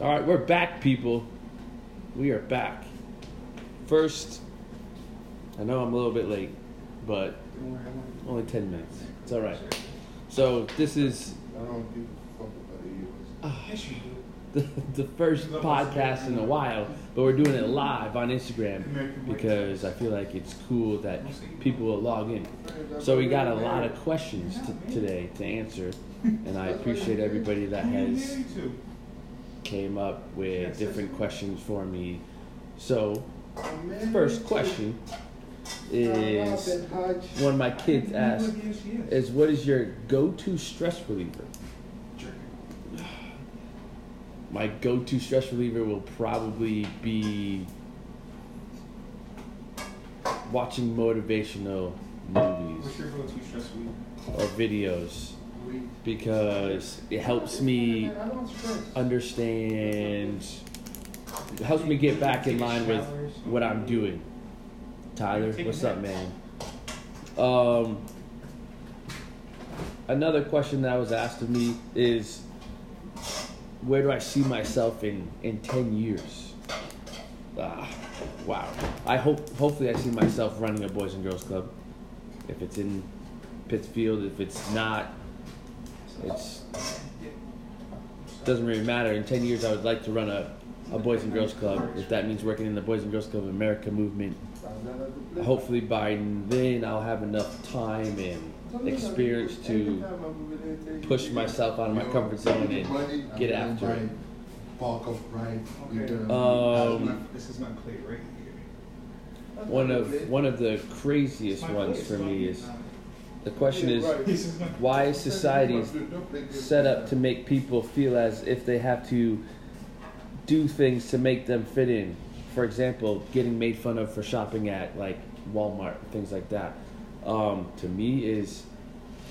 All right, we're back, people. We are back. First, I know I'm a little bit late, but only 10 minutes. It's all right. So, this is do. the, the first podcast in a while, but we're doing it live on Instagram because I feel like it's cool that people will log in. So, we got a lot of questions t- today to answer, and I appreciate everybody that has came up with different questions for me. So, first question is one of my kids asked is what is your go-to stress reliever? My go-to stress reliever will probably be watching motivational movies What's your go-to stress relief? or videos because it helps me understand it helps me get back in line with what I'm doing. Tyler, what's up, man? Um, another question that was asked of me is, where do I see myself in in ten years? Ah, wow. I hope, hopefully, I see myself running a boys and girls club. If it's in Pittsfield, if it's not, it's doesn't really matter. In ten years, I would like to run a, a boys and girls club. If that means working in the Boys and Girls Club of America movement, hopefully by then I'll have enough time and experience to push myself out of my comfort zone and get after it. Park up right. Um, this is right here. one of one of the craziest ones for me is the question is why is society set up to make people feel as if they have to do things to make them fit in. For example, getting made fun of for shopping at like Walmart, things like that. Um, to me, is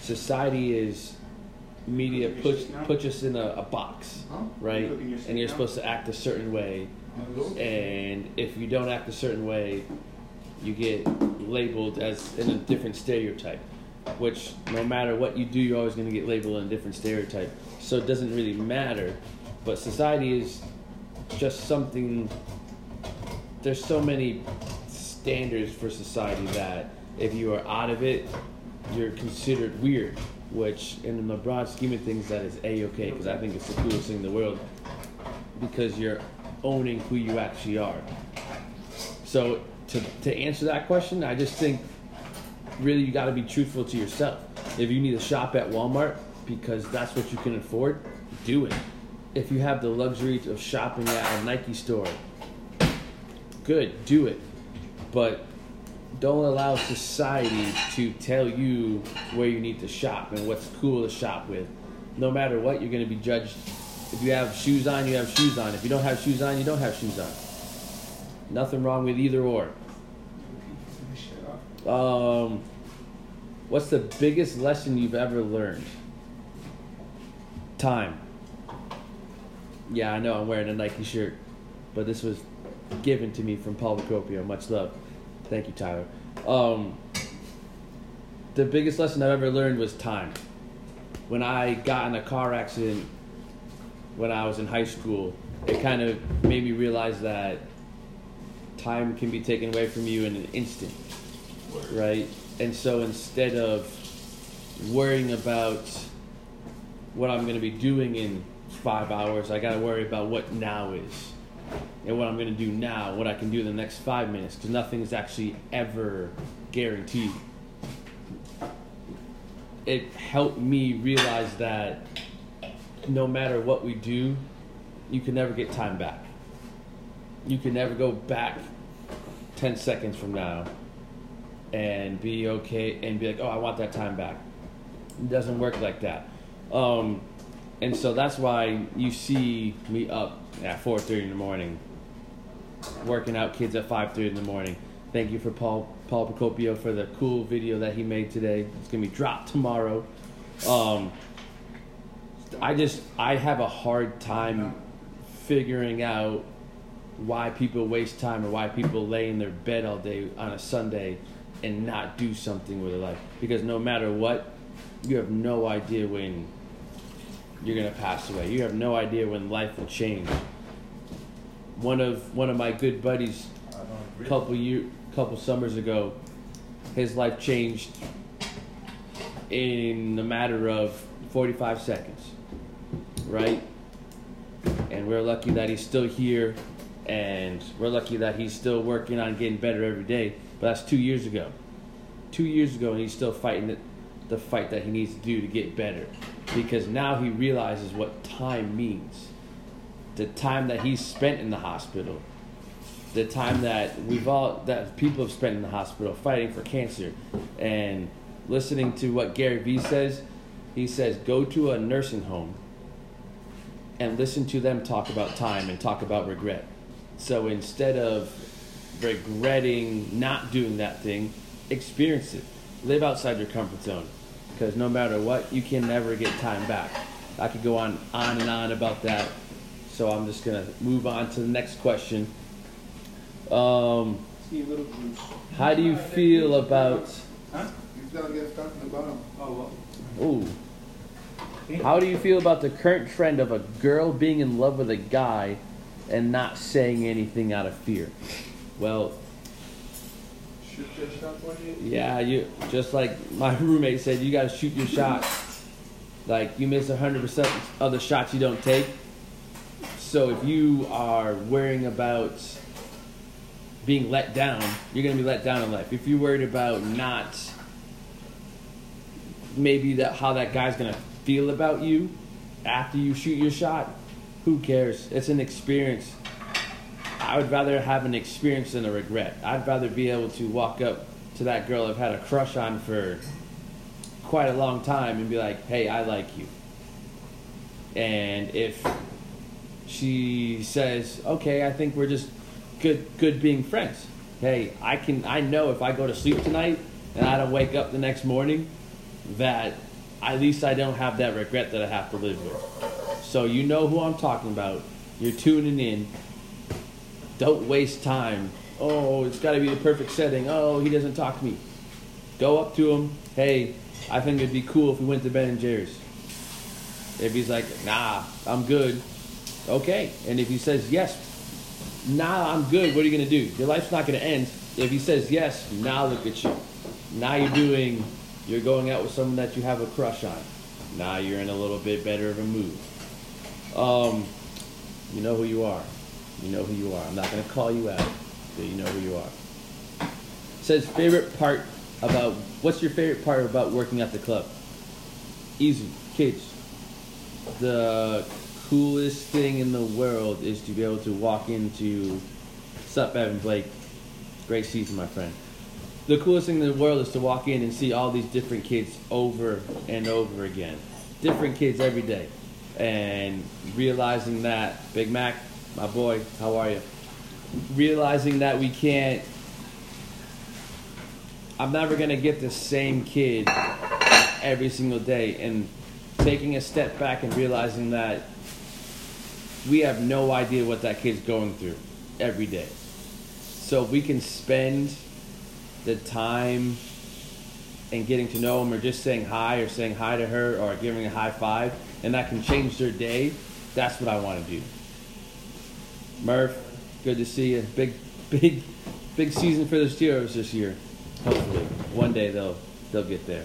society is media push puts us in a, a box, right? And you're supposed to act a certain way, and if you don't act a certain way, you get labeled as in a different stereotype. Which no matter what you do, you're always going to get labeled in a different stereotype. So it doesn't really matter. But society is just something. There's so many standards for society that if you are out of it, you're considered weird. Which, in the broad scheme of things, that is a okay because I think it's the coolest thing in the world because you're owning who you actually are. So to to answer that question, I just think really you got to be truthful to yourself. If you need to shop at Walmart because that's what you can afford, do it. If you have the luxury of shopping at a Nike store, good, do it. But don't allow society to tell you where you need to shop and what's cool to shop with. No matter what, you're going to be judged. If you have shoes on, you have shoes on. If you don't have shoes on, you don't have shoes on. Nothing wrong with either or. Um, what's the biggest lesson you've ever learned? Time. Yeah, I know I'm wearing a Nike shirt, but this was given to me from Paul Procopio. Much love. Thank you, Tyler. Um, the biggest lesson I've ever learned was time. When I got in a car accident when I was in high school, it kind of made me realize that time can be taken away from you in an instant right? And so instead of worrying about what I'm going to be doing in five hours, I got to worry about what now is and what I'm going to do now, what I can do in the next five minutes, because nothing is actually ever guaranteed. It helped me realize that no matter what we do, you can never get time back. You can never go back 10 seconds from now and be okay and be like, oh, I want that time back. It doesn't work like that. Um, and so that's why you see me up at 4.30 in the morning, working out kids at 5.30 in the morning. Thank you for Paul Paul Procopio for the cool video that he made today. It's gonna be dropped tomorrow. Um, I just I have a hard time figuring out why people waste time or why people lay in their bed all day on a Sunday and not do something with their life. Because no matter what, you have no idea when you're gonna pass away. You have no idea when life will change. one of one of my good buddies I couple year couple summers ago his life changed in a matter of 45 seconds right and we're lucky that he's still here and we're lucky that he's still working on getting better every day but that's two years ago. Two years ago and he's still fighting the, the fight that he needs to do to get better. Because now he realizes what time means. The time that he's spent in the hospital. The time that we've all that people have spent in the hospital fighting for cancer. And listening to what Gary Vee says he says go to a nursing home and listen to them talk about time and talk about regret. So instead of regretting not doing that thing experience it. Live outside your comfort zone. Because no matter what you can never get time back. I could go on on and on about that. So i'm just going to move on to the next question. Um, See little juice. how do you feel about Huh? He's gotta get stuck in the bottom. Oh, ooh. How do you feel about the current trend of a girl being in love with a guy and not saying anything out of fear well Shoot your shot one day. Yeah, you just like my roommate said, you gotta shoot your shot. Like you miss hundred percent of the shots you don't take. So if you are worrying about being let down, you're gonna be let down in life. If you're worried about not maybe that how that guy's gonna feel about you after you shoot your shot, who cares? It's an experience. I would rather have an experience than a regret. I'd rather be able to walk up to that girl I've had a crush on for quite a long time and be like, hey, I like you. And if she says, okay, I think we're just good, good being friends. Hey, I can, I know if I go to sleep tonight and I don't wake up the next morning, that at least I don't have that regret that I have to live with. So you know who I'm talking about. You're tuning in. Don't waste time. Oh, it's got to be the perfect setting. Oh, he doesn't talk to me. Go up to him. Hey, I think it'd be cool if we went to Ben and Jerry's. If he's like, nah, I'm good. Okay. And if he says yes, nah, I'm good. What are you gonna do? Your life's not gonna end. If he says yes, now look at you. Now you're doing. You're going out with someone that you have a crush on. Now you're in a little bit better of a mood. Um, you know who you are. You know who you are. I'm not gonna call you out, but you know who you are. says favorite part about what's your favorite part about working at the club? Easy, kids. The coolest thing in the world is to be able to walk into Sup Evan Blake. Great season, my friend. The coolest thing in the world is to walk in and see all these different kids over and over again. Different kids every day. And realizing that, Big Mac, my boy, how are you? Realizing that we can't, I'm never going to get the same kid every single day. And taking a step back and realizing that we have no idea what that kid's going through every day. So if we can spend the time and getting to know them or just saying hi or saying hi to her or giving a high five and that can change their day, that's what I want to do. Murph, good to see you. Big, big, big season for the Steelers this year. Hopefully, one day they'll they'll get there.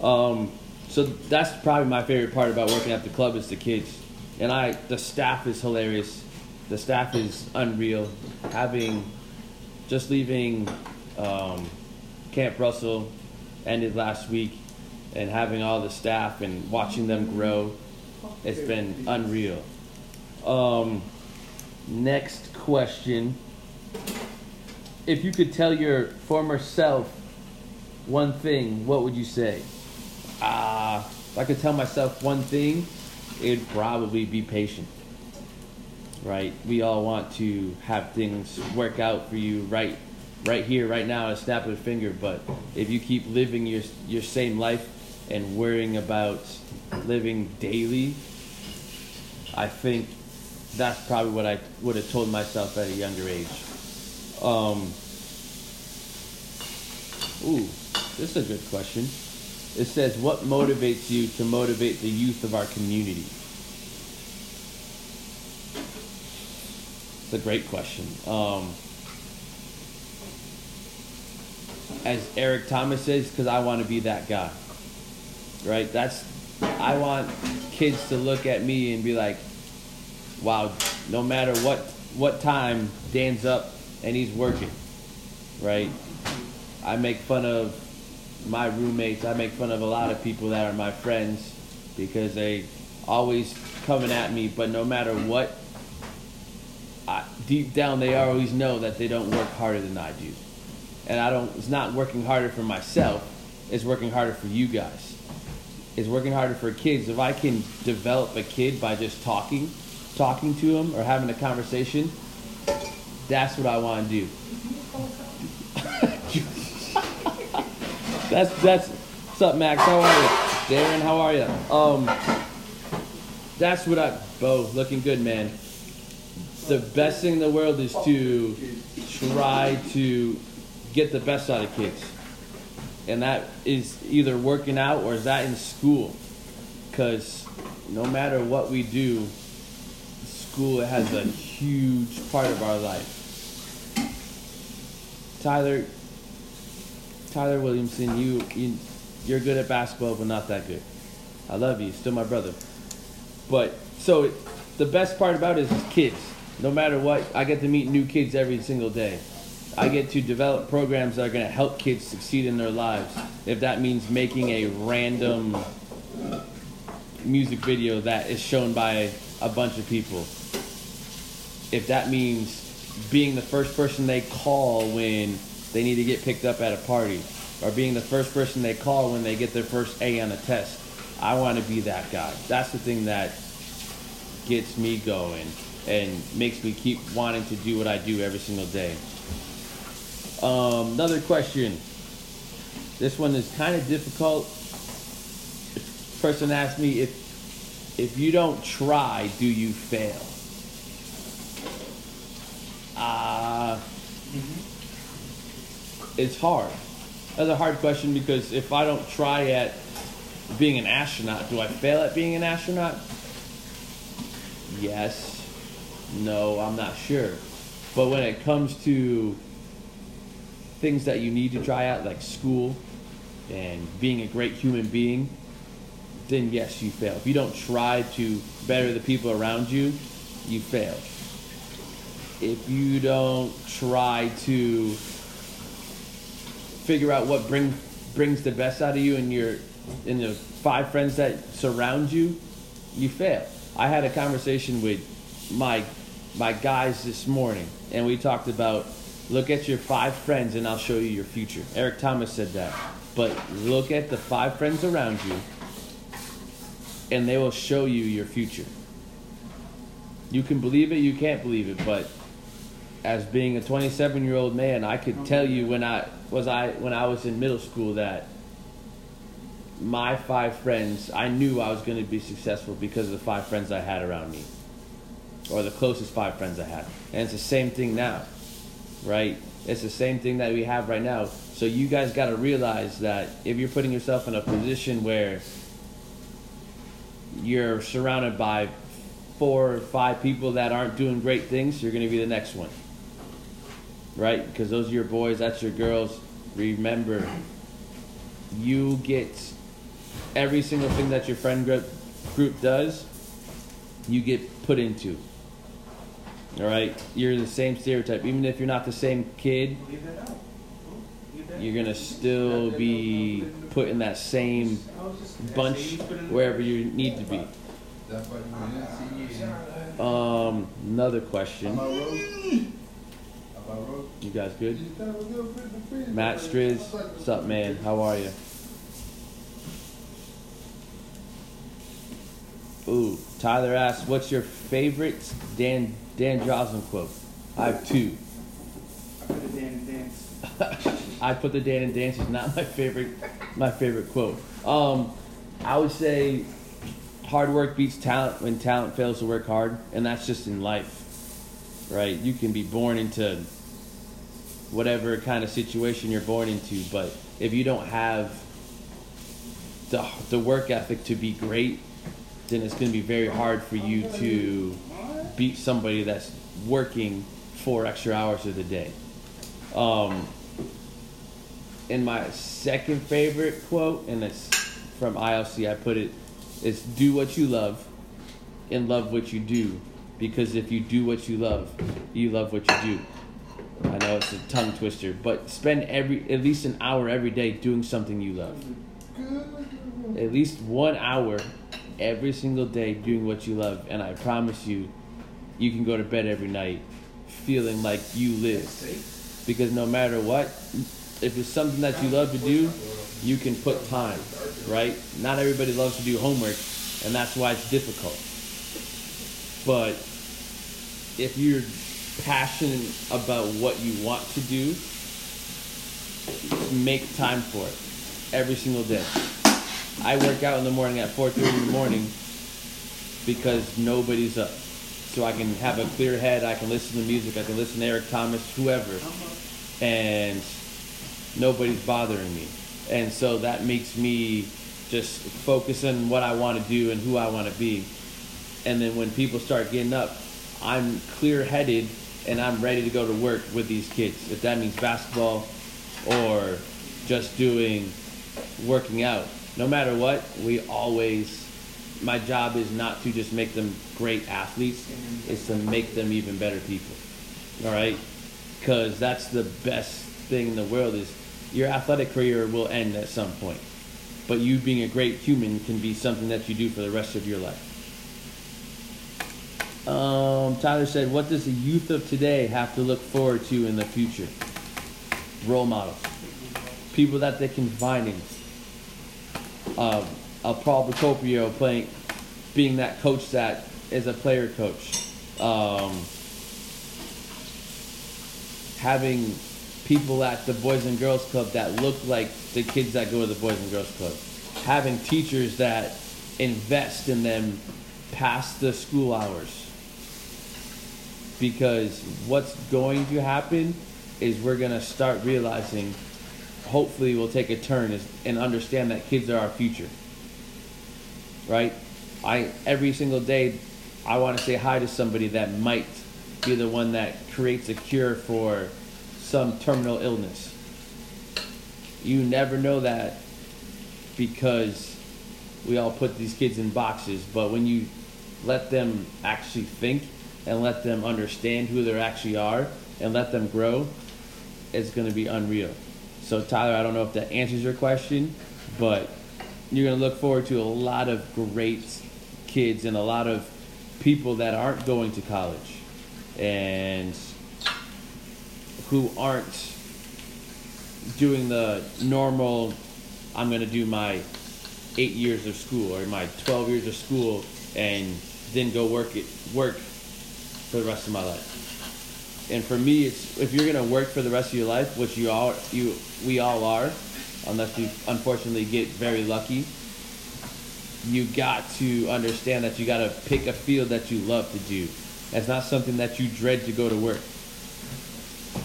Um, so that's probably my favorite part about working at the club is the kids, and I the staff is hilarious. The staff is unreal. Having just leaving um, Camp Russell ended last week, and having all the staff and watching them grow, it's been unreal. Um, next question. If you could tell your former self one thing, what would you say? Ah, if I could tell myself one thing, it'd probably be patient. Right? We all want to have things work out for you right right here, right now, at a snap of a finger, but if you keep living your your same life and worrying about living daily, I think that's probably what I would have told myself at a younger age. Um, ooh, this is a good question. It says, What motivates you to motivate the youth of our community? It's a great question. Um, as Eric Thomas says, because I want to be that guy. Right? That's I want kids to look at me and be like, "Wow, no matter what what time Dan's up and he's working." Right? I make fun of my roommates. I make fun of a lot of people that are my friends because they always coming at me. But no matter what, I, deep down they always know that they don't work harder than I do, and I don't. It's not working harder for myself. It's working harder for you guys. It's working harder for kids. If I can develop a kid by just talking, talking to them or having a conversation, that's what I want to do. That's that's what's up, Max? How are you? Darren, how are you? Um, that's what I. Bo, looking good, man. The best thing in the world is to try to get the best out of kids, and that is either working out or is that in school, because no matter what we do, school has a huge part of our life. Tyler, Tyler Williamson, you, you you're good at basketball, but not that good. I love you, still my brother. But so the best part about it is kids. No matter what, I get to meet new kids every single day. I get to develop programs that are going to help kids succeed in their lives. If that means making a random music video that is shown by a bunch of people. If that means being the first person they call when they need to get picked up at a party, or being the first person they call when they get their first A on a test. I want to be that guy. That's the thing that gets me going and makes me keep wanting to do what I do every single day. Um, another question. This one is kind of difficult. Person asked me if if you don't try, do you fail? Uh, it's hard. That's a hard question because if I don't try at being an astronaut, do I fail at being an astronaut? Yes. No, I'm not sure. But when it comes to things that you need to try out, like school and being a great human being, then yes, you fail. If you don't try to better the people around you, you fail. If you don't try to figure out what bring, brings the best out of you and your in the five friends that surround you, you fail. I had a conversation with my my guys this morning, and we talked about look at your five friends and I'll show you your future. Eric Thomas said that. But look at the five friends around you, and they will show you your future. You can believe it, you can't believe it, but as being a 27 year old man, I could tell you when I was I when I was in middle school that my five friends, I knew I was going to be successful because of the five friends I had around me, or the closest five friends I had. And it's the same thing now, right? It's the same thing that we have right now. So you guys got to realize that if you're putting yourself in a position where you're surrounded by four or five people that aren't doing great things, you're going to be the next one. Right? Because those are your boys, that's your girls. Remember, you get every single thing that your friend group, group does, you get put into. All right? You're the same stereotype. Even if you're not the same kid, Leave that out. Leave that you're going to still be put in that same bunch wherever you need to be. That's why you didn't see it. Um, another question. About road? About road? You guys good? You kind of a good friend of friends. Matt Striz, what's up, man? How are you? Ooh, Tyler asks, "What's your favorite Dan Dan Joslin quote?" I have two. I put. The Dan and Dance is not my favorite my favorite quote. Um, I would say hard work beats talent when talent fails to work hard, and that's just in life, right? You can be born into whatever kind of situation you're born into, but if you don't have the the work ethic to be great, then it's going to be very hard for you to beat somebody that's working four extra hours of the day. Um, and my second favorite quote, and it's from ILC, I put it, is do what you love and love what you do. Because if you do what you love, you love what you do. I know it's a tongue twister, but spend every at least an hour every day doing something you love. At least one hour every single day doing what you love, and I promise you, you can go to bed every night feeling like you live. Because no matter what, if it's something that you love to do, you can put time, right? Not everybody loves to do homework, and that's why it's difficult. But if you're passionate about what you want to do, make time for it every single day. I work out in the morning at 4:30 in the morning because nobody's up. So I can have a clear head, I can listen to music, I can listen to Eric Thomas, whoever. And nobody's bothering me. And so that makes me just focus on what I want to do and who I want to be. And then when people start getting up, I'm clear headed and I'm ready to go to work with these kids. If that means basketball or just doing working out. No matter what, we always my job is not to just make them great athletes, it's to make them even better people. All right? Cuz that's the best thing in the world is your athletic career will end at some point. But you being a great human can be something that you do for the rest of your life. Um, Tyler said, What does the youth of today have to look forward to in the future? Role models. People that they can find in. Um, a Paul Procopio playing, being that coach that is a player coach. Um, having people at the Boys and Girls Club that look like the kids that go to the Boys and Girls Club. Having teachers that invest in them past the school hours. Because what's going to happen is we're going to start realizing, hopefully, we'll take a turn and understand that kids are our future. Right? I every single day I want to say hi to somebody that might be the one that creates a cure for some terminal illness. You never know that because we all put these kids in boxes, but when you let them actually think and let them understand who they actually are and let them grow, it's going to be unreal. So, Tyler, I don't know if that answers your question, but you're going to look forward to a lot of great kids and a lot of people that aren't going to college. And who aren't doing the normal I'm going to do my 8 years of school or my 12 years of school and then go work it work for the rest of my life. And for me it's if you're going to work for the rest of your life, which you all you we all are unless you unfortunately get very lucky, you got to understand that you got to pick a field that you love to do. That's not something that you dread to go to work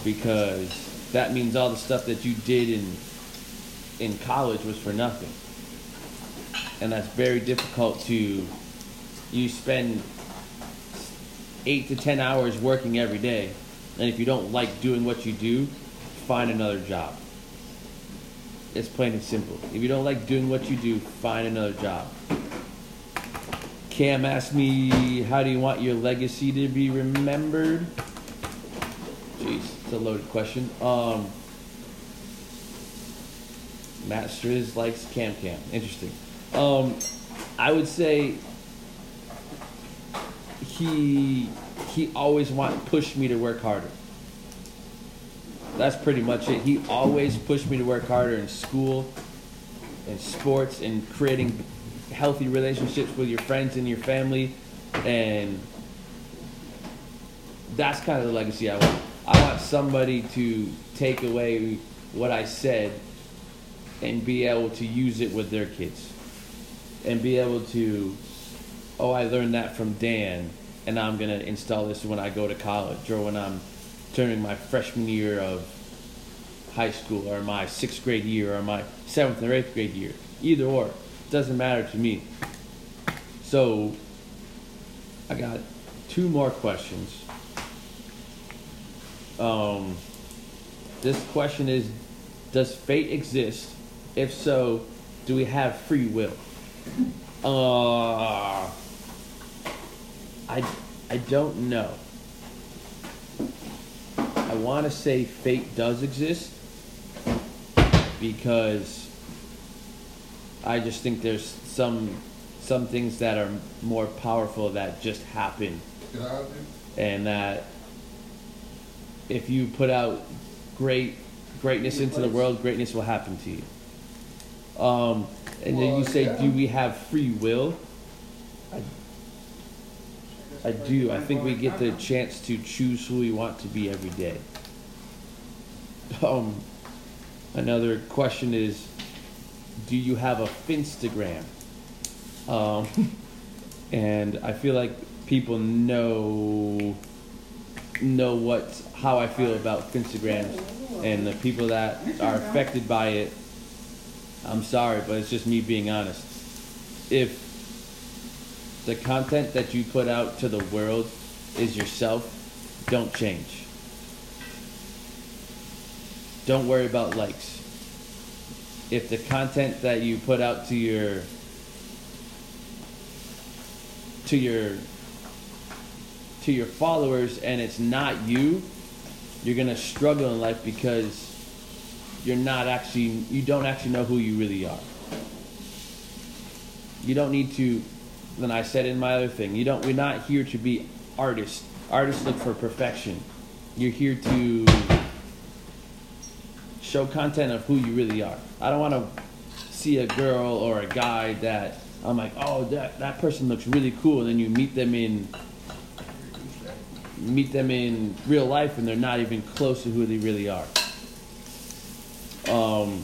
because that means all the stuff that you did in in college was for nothing. And that's very difficult to you spend 8 to 10 hours working every day and if you don't like doing what you do, find another job. It's plain and simple. If you don't like doing what you do, find another job. Cam asked me, how do you want your legacy to be remembered? Jeez, it's a loaded question. Um, Matt Striz likes Cam Cam. Interesting. Um, I would say he he always want pushed me to work harder. That's pretty much it. He always pushed me to work harder in school, in sports, in creating healthy relationships with your friends and your family, and that's kind of the legacy I want somebody to take away what I said and be able to use it with their kids. And be able to, oh, I learned that from Dan, and I'm going to install this when I go to college or when I'm turning my freshman year of high school or my sixth grade year or my seventh or eighth grade year. Either or. It doesn't matter to me. So, I got two more questions. Um, this question is Does fate exist? If so, do we have free will? Uh, I, I don't know. I want to say fate does exist because I just think there's some some things that are more powerful that just happen Can I help you? and that if you put out great greatness into the world, greatness will happen to you. Um, and then you say, yeah. do we have free will? I, I do. I think we get the chance to choose who we want to be every day. Um, another question is, do you have a Finstagram? Um, and I feel like people know know what how I feel about Instagram and the people that are affected by it. I'm sorry, but it's just me being honest. If the content that you put out to the world is yourself, don't change. Don't worry about likes. If the content that you put out to your to your to your followers and it's not you, you're gonna struggle in life because you're not actually you don't actually know who you really are. You don't need to then I said in my other thing, you don't we're not here to be artists. Artists look for perfection. You're here to show content of who you really are. I don't wanna see a girl or a guy that I'm like, oh that that person looks really cool and then you meet them in meet them in real life and they're not even close to who they really are. Um,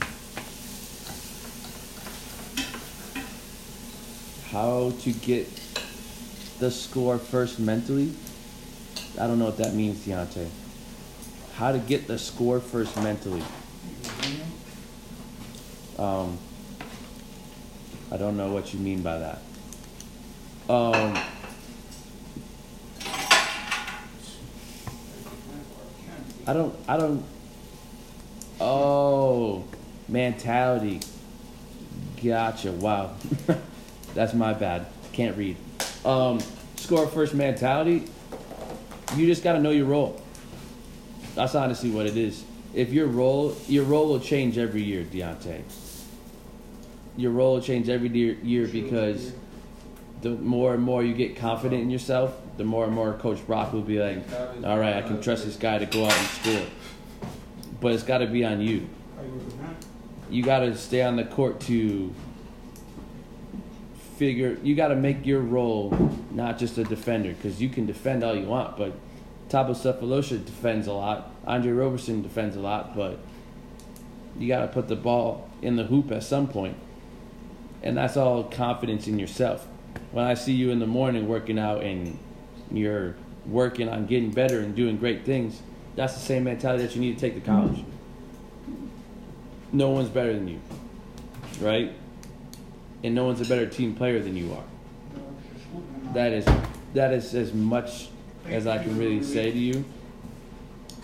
how to get the score first mentally? I don't know what that means, Deontay. How to get the score first mentally? Um, I don't know what you mean by that. Um, I don't. I don't. Oh, mentality. Gotcha. Wow, that's my bad. Can't read. Um, score first mentality. You just gotta know your role. That's honestly what it is. If your role, your role will change every year, Deontay. Your role will change every year, year because the more and more you get confident in yourself, the more and more Coach Brock will be like, all right, I can trust this guy to go out and score. But it's got to be on you. You got to stay on the court to figure. You got to make your role not just a defender because you can defend all you want, but Thabo Sefolosha defends a lot. Andre Roberson defends a lot, but you got to put the ball in the hoop at some point. point, and that's all confidence in yourself. When I see you in the morning working out and you're working on getting better and doing great things, that's the same mentality that you need to take to college. No one's better than you, right? And no one's a better team player than you are. That is that is as much as I can really say to you.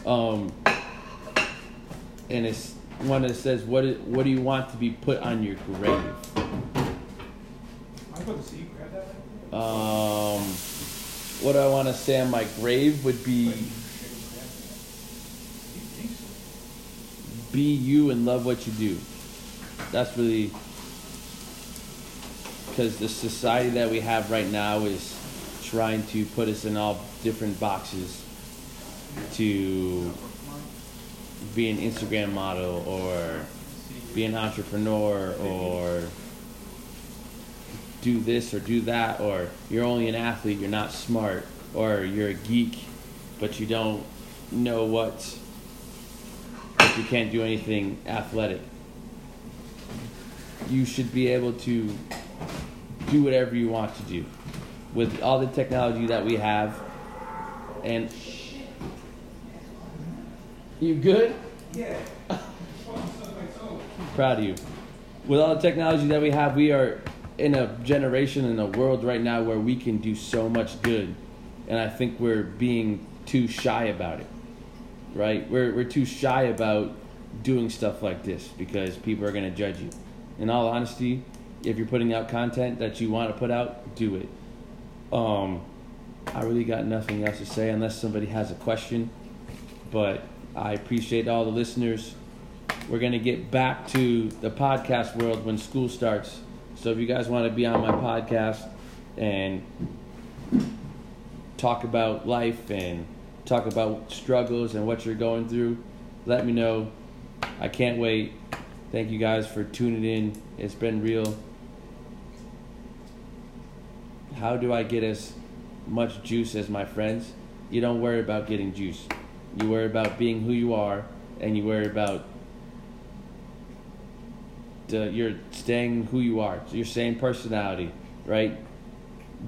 Um, and it's one that says, "What is, what do you want to be put on your grave?" Um, what I want to say on my grave would be be you and love what you do. That's really because the society that we have right now is trying to put us in all different boxes to be an Instagram model or be an entrepreneur or do this or do that or you're only an athlete you're not smart or you're a geek but you don't know what but you can't do anything athletic you should be able to do whatever you want to do with all the technology that we have and you good Yeah. proud of you. With all the technology that we have, we are in a generation in a world right now where we can do so much good, and I think we're being too shy about it. right? We're we're too shy about doing stuff like this because people are gonna judge you. In all honesty, if you're putting out content that you want to put out, do it. Um, I really got nothing else to say unless somebody has a question. But I appreciate all the listeners. We're gonna get back to the podcast world when school starts. So if you guys want to be on my podcast and talk about life and talk about struggles and what you're going through, let me know. I can't wait. Thank you guys for tuning in. It's been real. How do I get as much juice as my friends? You don't worry about getting juice. You worry about being who you are, and you worry about the, you're staying who you are. Your same personality, right?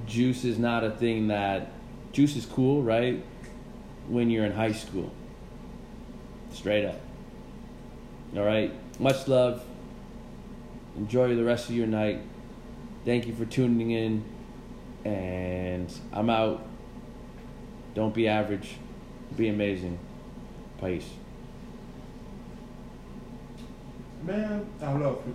Juice is not a thing that juice is cool, right? When you're in high school. Straight up. All right. Much love. Enjoy the rest of your night. Thank you for tuning in. And I'm out. Don't be average. Be amazing. Peace. Man, I love you.